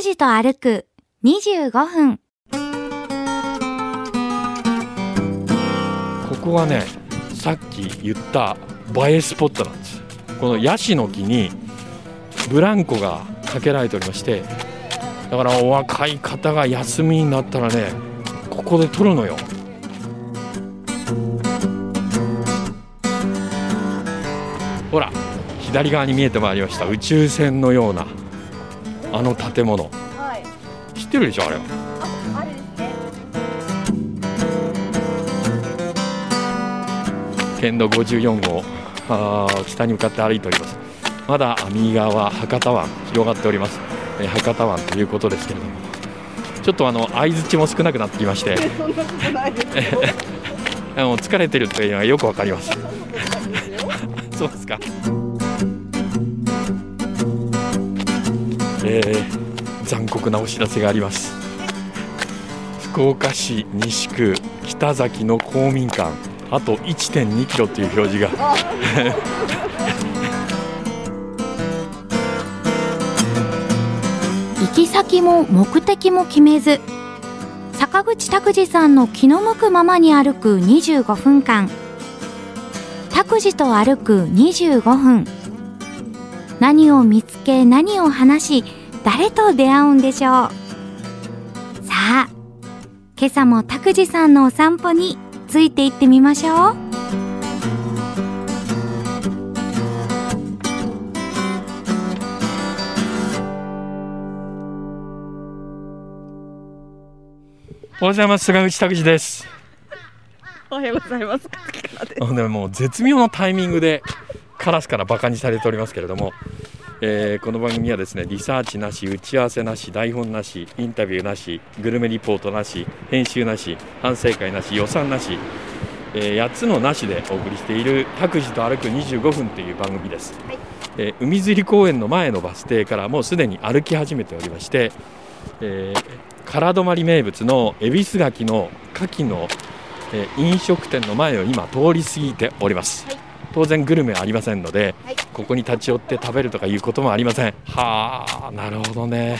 拓司と歩く25分。ここはねさっき言った映えスポットなんです。このヤシの木にブランコがかけられておりましてだからお若い方が休みになったらねここで撮るのよ。ほら左側に見えてまいりました。宇宙船のようなあの建物。はい。知ってるでしょあれは。あ、あれですね。県道54号。あー北に向かって歩いております。まだ右側博多湾広がっております、えー博多湾ということですけれども。ちょっとあの相づちも少なくなってきまして。そんなことないですよ。あの疲れてるというのがよくわかります。そ うですかえー残酷なお知らせがあります福岡市西区北崎の公民館あと1.2キロという表示が 行き先も目的も決めず、坂口拓司さんの気の向くままに歩く25分間。拓司と歩く25分。何を見つけ、何を話し、誰と出会うんでしょう？さあ、今朝も拓司さんのお散歩について行ってみましょう。おはようございます菅口拓司ですおはようございます。カキカラですあのねもう絶妙なタイミングでカラスからバカにされておりますけれども、えーこの番組はですねリサーチなし打ち合わせなし台本なしインタビューなしグルメリポートなし編集なし反省会なし予算なし、え8つのなしでお送りしている「拓司と歩く25分」という番組です、はい。えー海釣り公園の前のバス停からもうすでに歩き始めておりまして、えー唐泊名物の恵比寿柿の牡蠣のえー飲食店の前を今通り過ぎております、はい当然グルメはありませんので、はい。ここに立ち寄って食べるとかいうこともありません。はあなるほどね。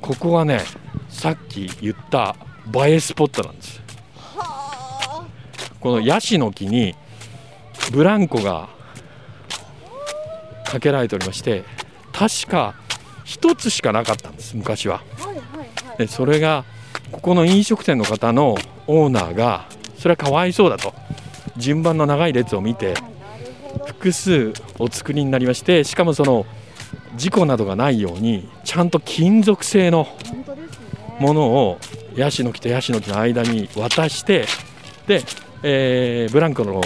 ここはねさっき言った映えスポットなんです。はこのヤシの木にブランコがかけられておりまして確か一つしかなかったんです昔は。でそれがここの飲食店の方のオーナーがそれはかわいそうだと順番の長い列を見て。複数お作りになりましてしかもその事故などがないようにちゃんと金属製の。ものをヤシの木とヤシの木の間に渡してで、えーブランコの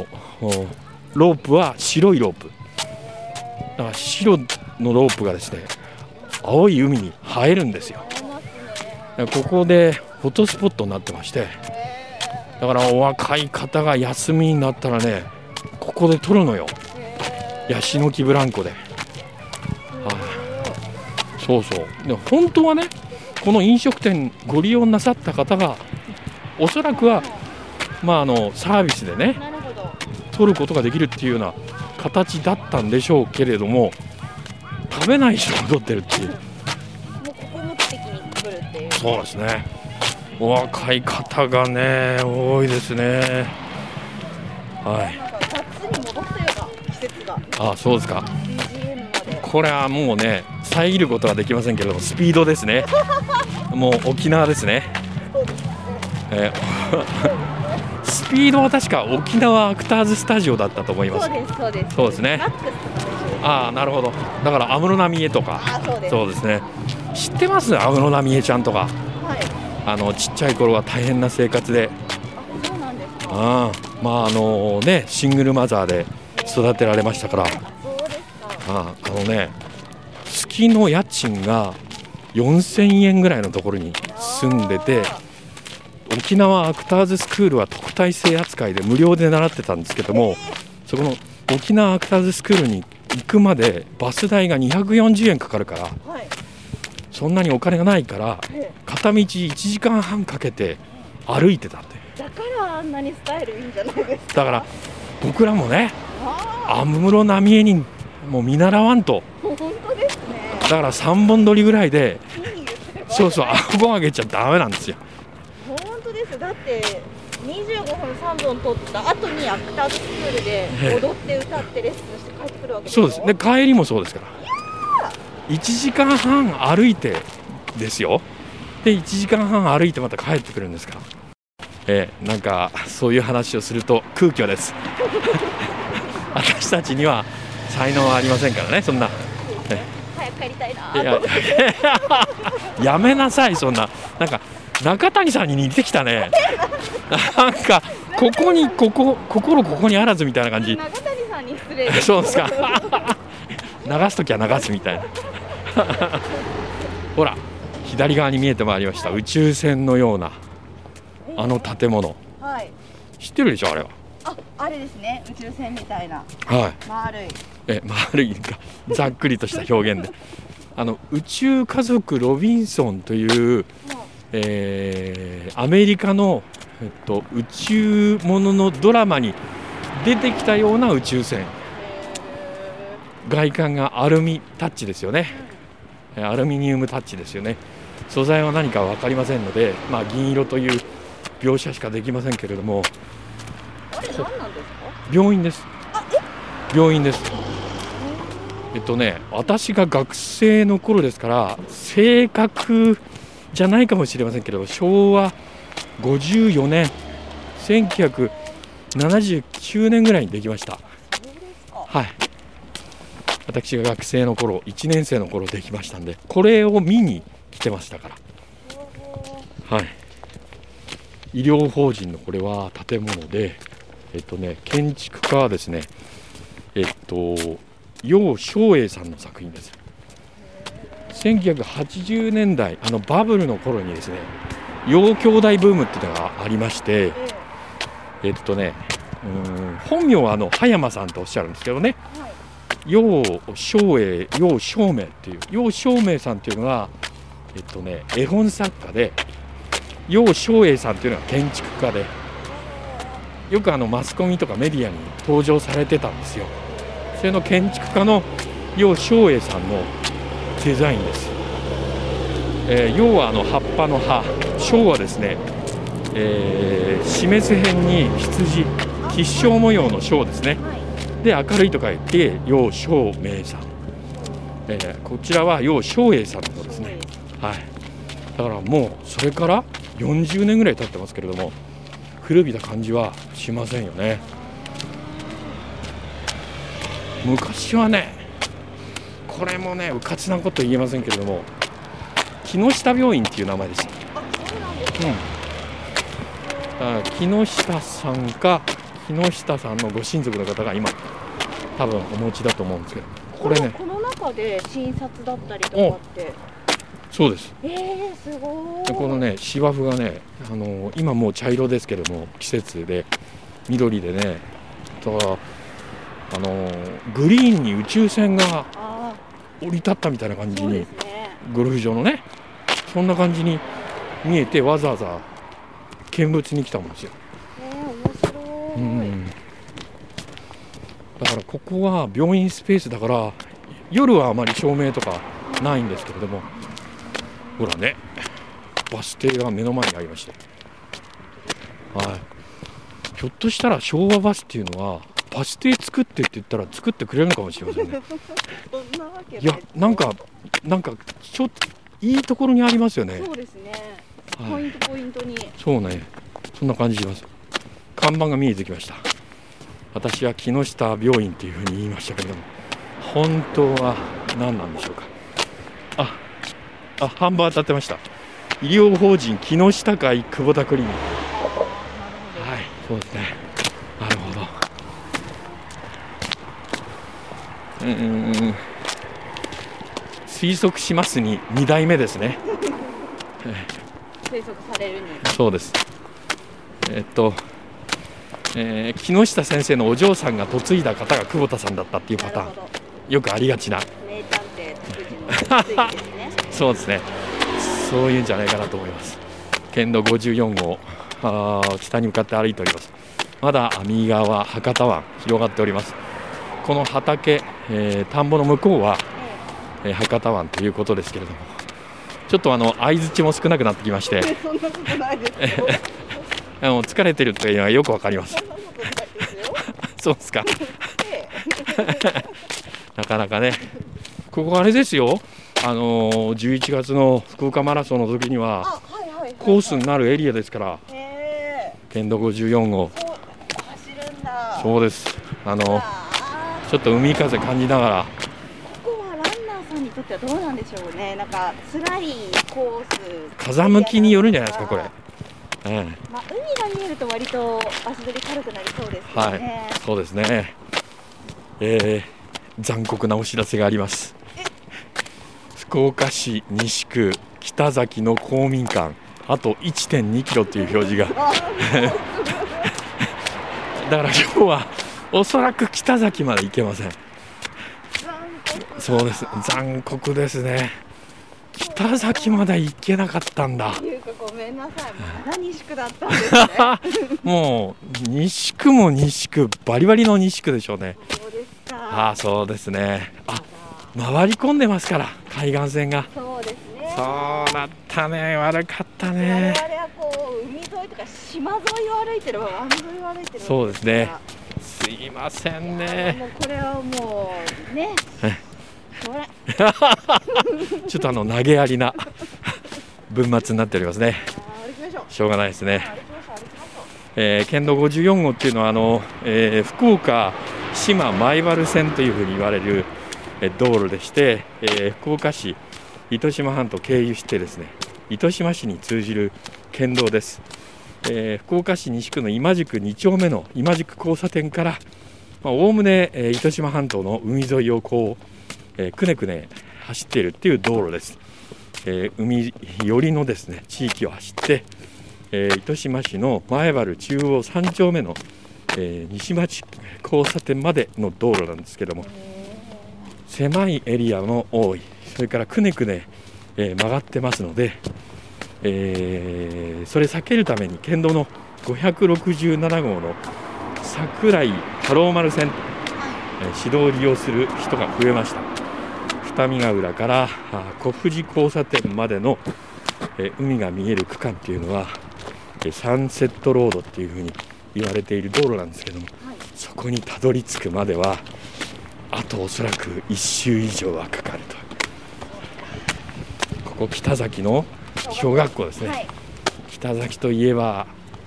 ロープは白いロープだから白のロープがですね青い海に生えるんですよ。ここでフォトスポットになってましてだからお若い方が休みになったらねここで撮るのよ。ヤシの木ブランコで、はい。そうそう。で本当はねこの飲食店ご利用なさった方がおそらくはまああのサービスでねなることができるっていうような形だったんでしょうけれども食べない人が撮ってるっていう。そうですね。お若い方がね、多いですね。はい。なんか夏に戻ったような季節が。あ、そうですか。これはもうね、遮ることはできませんけれども、スピードですね。もう沖縄ですね。えー スピードは確か沖縄アクターズスタジオだったと思います。そうですそうです。そうですねああ、なるほど。だから安室奈美恵とか。あ、そうです。そうですね。知ってます？安室奈美恵ちゃんとか。はい。あのちっちゃい頃は大変な生活であ、まああのねシングルマザーで育てられましたから。あああのね月の家賃が4000円ぐらいのところに住んでて沖縄アクターズスクールは特待生扱いで無料で習ってたんですけどもそこの沖縄アクターズスクールに行くまでバス代が240円かかるからはい。そんなにお金がないからえ片道1時間半かけて歩いてたんでだからあんなにスタイルいいんじゃないですか？だから僕らもねあ安室奈美恵にもう見習わんと。本当ですね。だから3本撮りぐらいでそうそう顎上げちゃダメなんですよ。本当ですだって25分3本撮った後にアクターズスクールで踊って歌ってレッスンして帰ってくるわけそうです。で帰りもそうですから1時間半歩いてですよ。で1時間半歩いてまた帰ってくるんですか。らえーなんかそういう話をすると空虚です。私たちには才能はありませんからねそんな。早く帰りたいないや やめなさいそんな。なんか中谷さんに似てきたね。なんかここにここ心ここにあらずみたいな感じ。中谷さんに失礼 そうですか。流すときは流すみたいな ほら左側に見えてまいりました。宇宙船のようなあの建物。はい。知ってるでしょあれは。ああれですね。宇宙船みたいな。はい。丸い。え丸いか。ざっくりとした表現で。あの宇宙家族ロビンソンという、えーアメリカの、えっと、宇宙もののドラマに出てきたような宇宙船。外観がアルミタッチですよね。えーアルミニウムタッチですよね。素材は何か分かりませんので、まあ、銀色という描写しかできませんけれども。病院です。病院です。えっとね私が学生の頃ですから正確じゃないかもしれませんけれど昭和54年1979年ぐらいにできました。はい私が学生の頃1年生の頃できましたんでこれを見に来てましたから。はい。医療法人のこれは建物でえっとね建築家はですねえっと楊昌英さんの作品です。1980年代あのバブルの頃にですね楊兄弟ブームっていうのがありましてえ。えっとねうん本名はあの葉山さんとおっしゃるんですけどね楊昌英楊昌明っていう楊昌明さんっていうのがえっとね絵本作家で楊昌英さんっていうのが建築家でよくあのマスコミとかメディアに登場されてたんですよ。それの建築家の楊昌英さんのデザインです、えー、楊はあの葉っぱの葉。章はですね、えー、示す辺に羊吉祥模様の章ですね。はいで明るいと書いて楊昌明さん、えーこちらは楊昌英さんの方ですね。はい。だからもうそれから40年ぐらい経ってますけれども古びた感じはしませんよね。昔はねこれもねうかつなこと言えませんけれども木下病院っていう名前でした。うなん木下さんか木下さんのご親族の方が今多分お持ちだと思うんですけど。これね。この中で診察だったりとかって。そうです。えー、すごい。でこのね芝生がねあの今もう茶色ですけども季節で緑でねだからあのグリーンに宇宙船があ降り立ったみたいな感じにね。ゴルフ場のねそんな感じに見えてわざわざ見物に来たもんですよ。えー、面白い、うん、だからここは病院スペースだから夜はあまり照明とかないんですけれどもほらねバス停が目の前にありまして。はい。ひょっとしたら昭和バスっていうのはバス停作ってって言ったら作ってくれるのかもしれませんね。い。やなんかなんかちょっといいところにありますよね。そうですね、はい。ポイントポイントに。そうね、そんな感じします。看板が見えてきました。私は木下病院っていうふうに言いましたけれども、本当は何なんでしょうか。あ、あ、看板当たってました。医療法人木下会久保田クリニック。はい、そうですね。なるほど。うーん。推測しますに2代目ですね。推測されるにそうです。えっと、えー木下先生のお嬢さんが嫁いだ方が久保田さんだったっていうパターン。よくありがちな。そうですね。そういうんじゃないかなと思います。県道54号。あー北に向かって歩いております。まだ右側博多湾広がっております。この畑、えー田んぼの向こうは、えー博多湾ということですけれども。ちょっとあの相づちも少なくなってきまして。そんなことないですよ。あの疲れてるというのはよくわかります。そうですか。え なかなかね。ここあれですよ。あのー11月の福岡マラソンの時にあ、は。コースになるエリアですから。県道54号。そうです。あのあちょっと海風感じながら。ーここはランナーさんにとってはどうなんでしょうね。なんか辛いコース。風向きによるんじゃないですかこれ、えまあ海が見えると割と足取り軽くなりそうですえはよね。い。そうですね。えー残酷なお知らせがあります。福岡市西区北崎の公民館。あと1.2キロという表示が。あ。だから今日はおそらく北崎まで行けません。そうです。残酷ですね北崎まで行けなかったんだごめんなさい。まだ西区だったんですね。もう西区も西区バリバリの西区でしょうねそうですか。ああそうですねああ回り込んでますから海岸線がそうですね。そうだったね悪かった我ね々はこう海沿いとか島沿いを歩いてるわ湾沿いを歩いてるそうですねすいませんねもうこれはもうね ちょっとあの投げやりな文末になっておりますね。しょうがないですね。えー県道54号っていうのはあの、えー福岡志摩米原線というふうに言われる、えー道路でして、えー福岡市糸島半島経由してですね糸島市に通じる県道です、えー福岡市西区の今宿2丁目の今宿交差点からまあおおむね、えー糸島半島の海沿いをこう、えーくねくね走っているっていう道路です、えー海寄りのですね地域を走ってえー糸島市の前原中央3丁目の、えー西町交差点までの道路なんですけども狭いエリアも多い。それからくねくね、えー曲がってますので、えーそれ避けるために県道の567号の桜井太郎丸線、えー指導を利用する人が増えました二見ヶ浦からあ小藤交差点までの、えー海が見える区間っていうのはえーサンセットロードっていうふうに言われている道路なんですけどもはい。そこにたどり着くまではあとおそらく1周以上はかかると。ここ北崎の小学校ですね、はい。北崎といえば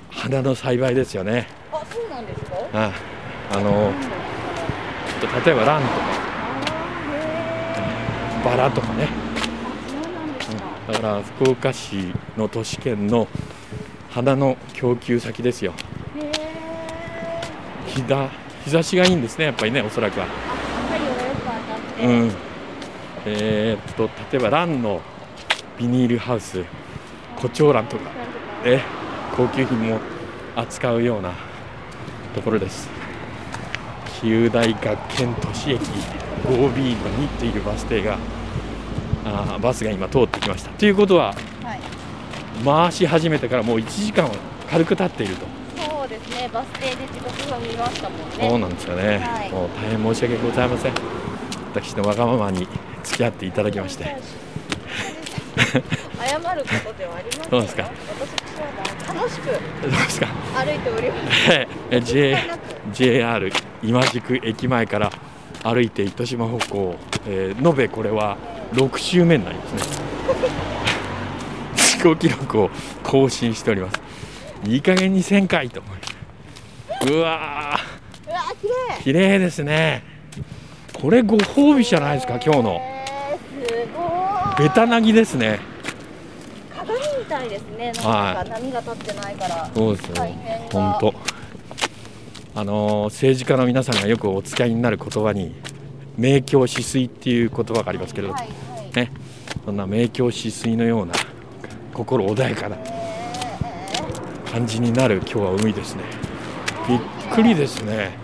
花の栽培ですよね。あそうなんですか？ああの例えばランとか。あバラとかね。うなん。だから福岡市の都市圏の花の供給先ですよ。日だ日差しがいいんですねやっぱりねおそらくは。うん。えーっと例えばランのビニールハウス胡蝶蘭とかえ高級品も扱うようなところです。旧大学研都市駅 5B の2っていうバス停があーバスが今通ってきました。ということははい。回し始めてからもう1時間は軽く経っていると。そうですね。バス停で時刻が見ましたもんね。そうなんですよね、はい。もう大変申し訳ございません。私のわがままに付き合っていただきまして。謝ることではありませんよ。そうですか。私は楽しくどうですか。歩いております。え JR 今宿駅前から歩いて糸島方向、えー延べこれは6周目になりますね。自己記録を更新しております。いい加減に1000回と思いうわうわ綺麗。ー綺麗ですね。これご褒美じゃないですか今日の。ベタなぎですね。鏡みたいですね。なんはか波が立ってないから。そうですよ。大変だ。本当あのー政治家の皆さんがよくお使いになる言葉に明鏡止水っていう言葉がありますけれど、はいはい。ね、そんな明鏡止水のような心穏やかな感じになる今日は海ですね。びっくりですね、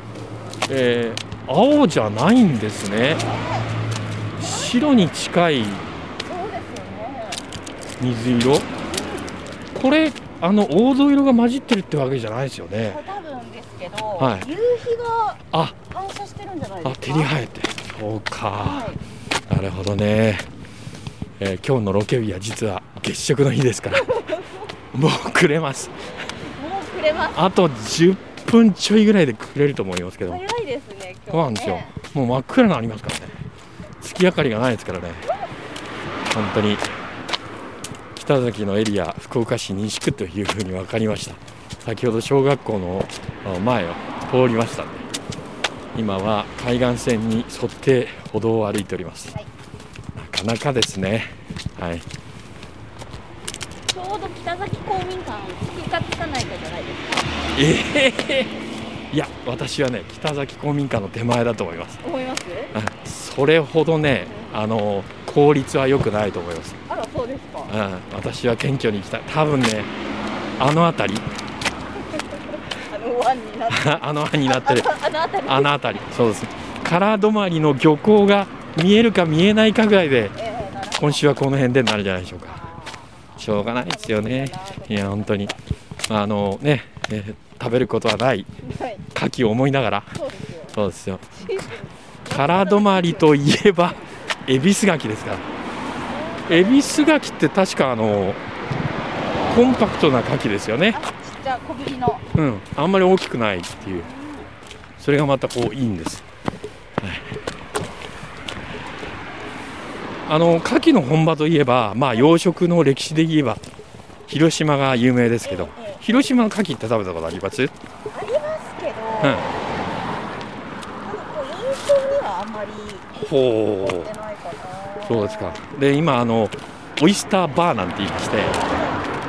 えー青じゃないんですね。白に近い水色。これあの黄土色が混じってるってわけじゃないですよね。多分ですけど、はい。夕日があ。反射してるんじゃないですか？あ照り生えて。そうか。はい。なるほどね、えー今日のロケ日は実は月食の日ですから。もう暮れます。もうくれます。あと10分ちょいぐらいで暮れると思いますけど。早いですね今日、ね、そうなんですよ。もう真っ暗になりますからね。月明かりがないですからね。本当に北崎のエリア福岡市西区というふうに分かりました。先ほど小学校のあ前を通りましたんで今は海岸線に沿って歩道を歩いております、はい。なかなかですね。はい。ちょうど北崎公民館つくかつかないかじゃないですか。ええいや私はね北崎公民館の手前だと思います。思います？あそれほどねあの効率は良くないと思います。あらそうですか。うん、私は謙虚に行きたい。多分ねあの辺り。あの湾になって。あの辺になってる。あの辺り。そうです。空泊まりの漁港が見えるか見えないかぐらいでえー今週はこの辺でになるんじゃないでしょうか。しょうがないですよね。い。や本当に。あのね、えー食べることはない。はい。牡蠣を思いながら。そうですよ。空泊まりといえば恵比寿牡蠣ですか。ら恵比寿牡蠣って確かあのコンパクトな牡蠣ですよね。あちっちゃい小ぶりの。うん、あんまり大きくないっていう。それがまたこういいんです、はい。あの牡蠣の本場といえばまあ養殖の歴史で言えば広島が有名ですけどええ広島の牡蠣って食べたことあります？ありますけど、うん。なんかこう印象にはあんまりほ持ってないかなそうですか。で今あのオイスターバーなんて言いまして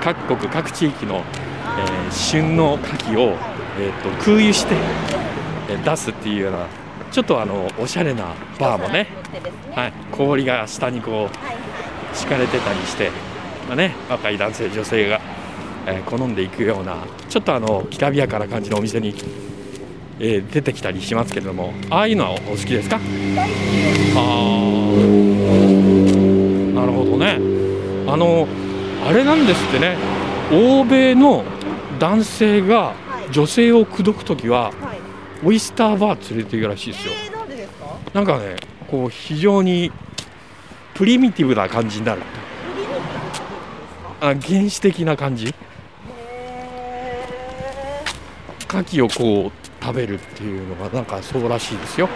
各国各地域の、えー旬の牡蠣を、えー、と空輸して、えー出すっていうようなちょっとあのおしゃれなバーもね、はい、氷が下にこう敷かれてたりして、まあね、若い男性女性が、えー好んでいくようなちょっとあのきらびやかな感じのお店に、えー出てきたりしますけれどもああいうのはお好きですか？あー。なるほどね。あのあれなんですってね。欧米の男性がはい。女性を口説く時ははい。オイスターバー連れて行くらしいですよ。えー、なんでですか？なんかねこう非常にプリミティブな感じになる。あ原始的な感じ牡蠣をこう食べるっていうのがなんかそうらしいですよ。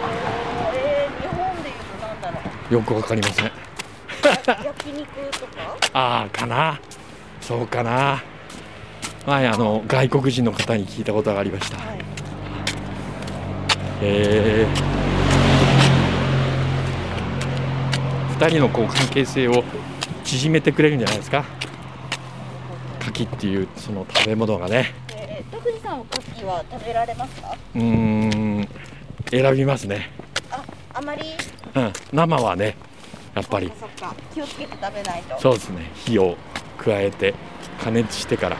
よくわかりません。焼肉とか？ああかな。そうかな。前あの外国人の方に聞いたことがありました。はい。へえ。2人のこう関係性を縮めてくれるんじゃないですか。牡蠣っていうその食べ物がねさんは牡蠣は食べられますか？うーん選びますね。ああまり？うん生はねやっぱり。気をつけて食べないと。そうですね。火を加えて加熱してから、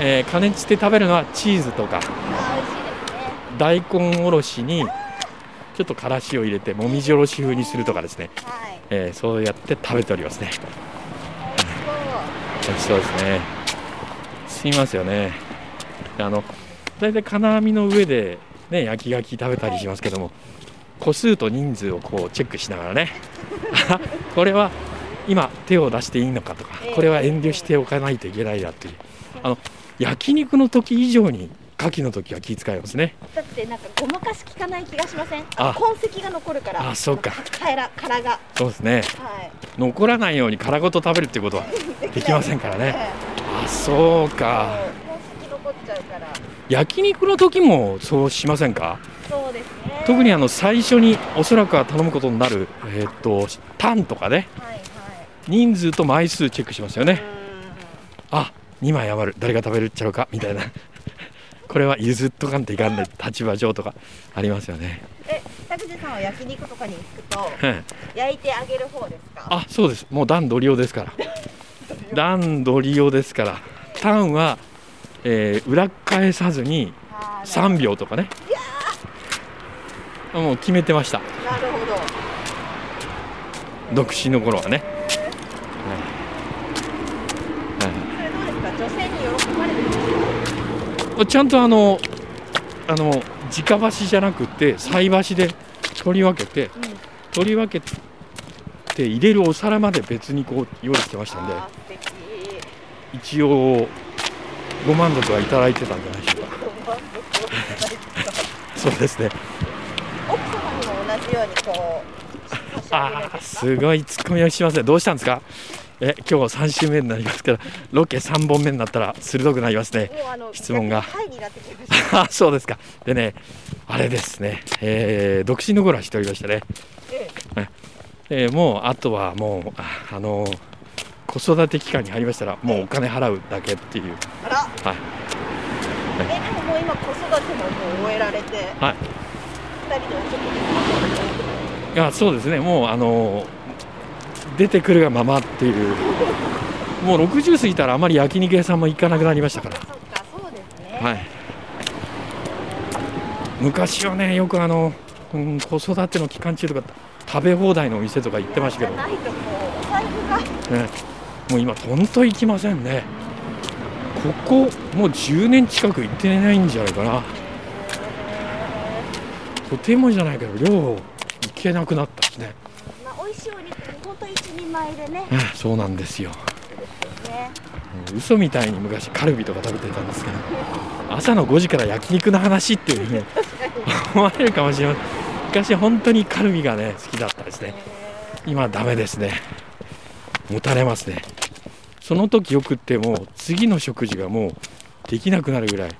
えー加熱して食べるのはチーズとか。大根おろしにちょっとからしを入れてもみじおろし風にするとかですね、はい。えーそうやって食べておりますね。そ美味しそうですね。すみますよねあの大体金網の上でね焼き牡蠣食べたりしますけども個数と人数をこうチェックしながらね。あ これは今手を出していいのかとかええ。これは遠慮しておかないといけないなっていう。あの焼肉の時以上に牡蠣の時は気遣いますね。うだってなんかごまかし効かない気がしません？あ。あ痕跡が残るから。あそうか。殻殻が。そうですね。はい。残らないように殻ごと食べるっていうことは できませんからね。えあそうえかゃうから。焼肉の時もそうしませんか？そうですね。特にあの最初におそらくは頼むことになる、えーっとタンとかね。はいはい。人数と枚数チェックしますよね。うあ2枚余る。誰が食べるっちゃうか？みたいな。これは譲っとかんといかんね。立場上とか。ありますよね、んえ拓司さんは焼肉とかに行くとうん焼いてあげる方ですか？あそうです。もう段取り用ですから。段取り用ですから。タンは、えー裏返さずにあーな3秒とかね。もう決めてました。なるほど。独身の頃はね、ちゃんとあのあの直箸じゃなくて菜箸で取り分けて取り分けって入れるお皿まで別にこう用意してましたんで。一応ご満足はいただいてたんじゃないでしょうかそうですね。奥様にも同じようにこうああすごいツッコミをしますね。どうしたんですか？え今日3週目になりますからロケ3本目になったら鋭くなりますね。質問が。そうですか。でねあれですね、えー独身の頃はしておりましたね。ええ。ーもうあとはもうああのー子育て期間に入りましたらもうお金払うだけっていう。あら。はい。えでももう今子育てももう終えられてはい。二人でお食事いやそうですね。もうあのー出てくるがままっていう。もう60過ぎたらあまり焼肉屋さんも行かなくなりましたから。そっかそうですね。はい。昔はねよくあの、うん、子育ての期間中とか食べ放題のお店とか行ってましたけど、ないともう。お財布が。ね、もう今とんと行きませんね。ここもう10年近く行ってないんじゃないかな。とてもじゃないけど量行けなくなったしね、まあ美味しいお肉本当一人前でね。うんそうなんですよ。ね。うん嘘みたいに昔カルビとか食べてたんですけど朝の5時から焼肉の話っていうふうに思われるかもしれません。昔本当にカルビがね好きだったですね。今はダメですね。もたれますねその時よくっても次の食事がもうできなくなるぐらい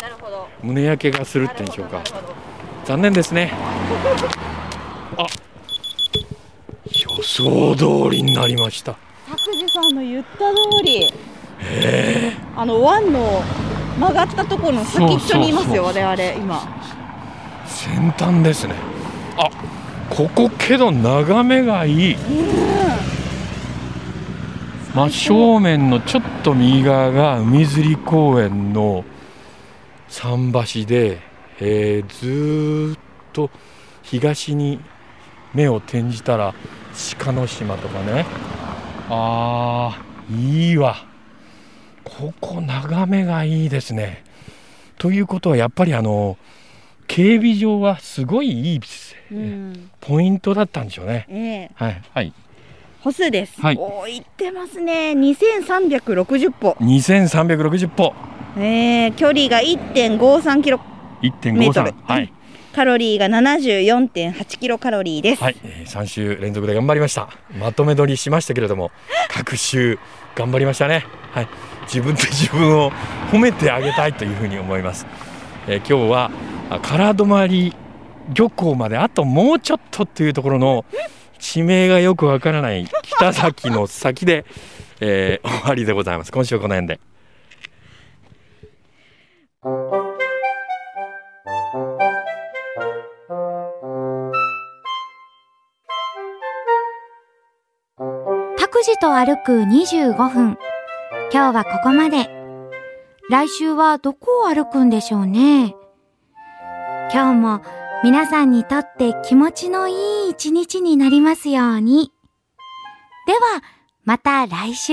なるほど。胸焼けがするってんでしょうか。残念ですね。あ予想通りになりました。拓司さんの言った通り。あの湾の曲がったところの先っちょにいますよ我々今。先端ですね。あここけど眺めがいい真正面のちょっと右側が海釣り公園の桟橋で、えーずーっと東に目を転じたら鹿の島とかね。あーいいわ。ここ眺めがいいですね。ということはやっぱりあの警備上はすごいいいうん。ポイントだったんでしょうね。ええ。はい、はい、歩数です、はい。おーいってますね。2360歩。2360歩、ええ距離が1.53キロ。メートル。1.53、はい、カロリーが74.8キロカロリーです、はい、えー3週連続で頑張りました。まとめ撮りしましたけれども、各週頑張りましたね。はい、自分で自分を褒めてあげたいというふうに思います。えー今日はあ唐泊漁港まであともうちょっとというところの地名がよくわからない北崎の先で、えー終わりでございます。今週はこの辺で。拓司と歩く25分。今日はここまで。来週はどこを歩くんでしょうね。今日も皆さんにとって気持ちのいい一日になりますように。では、また来週。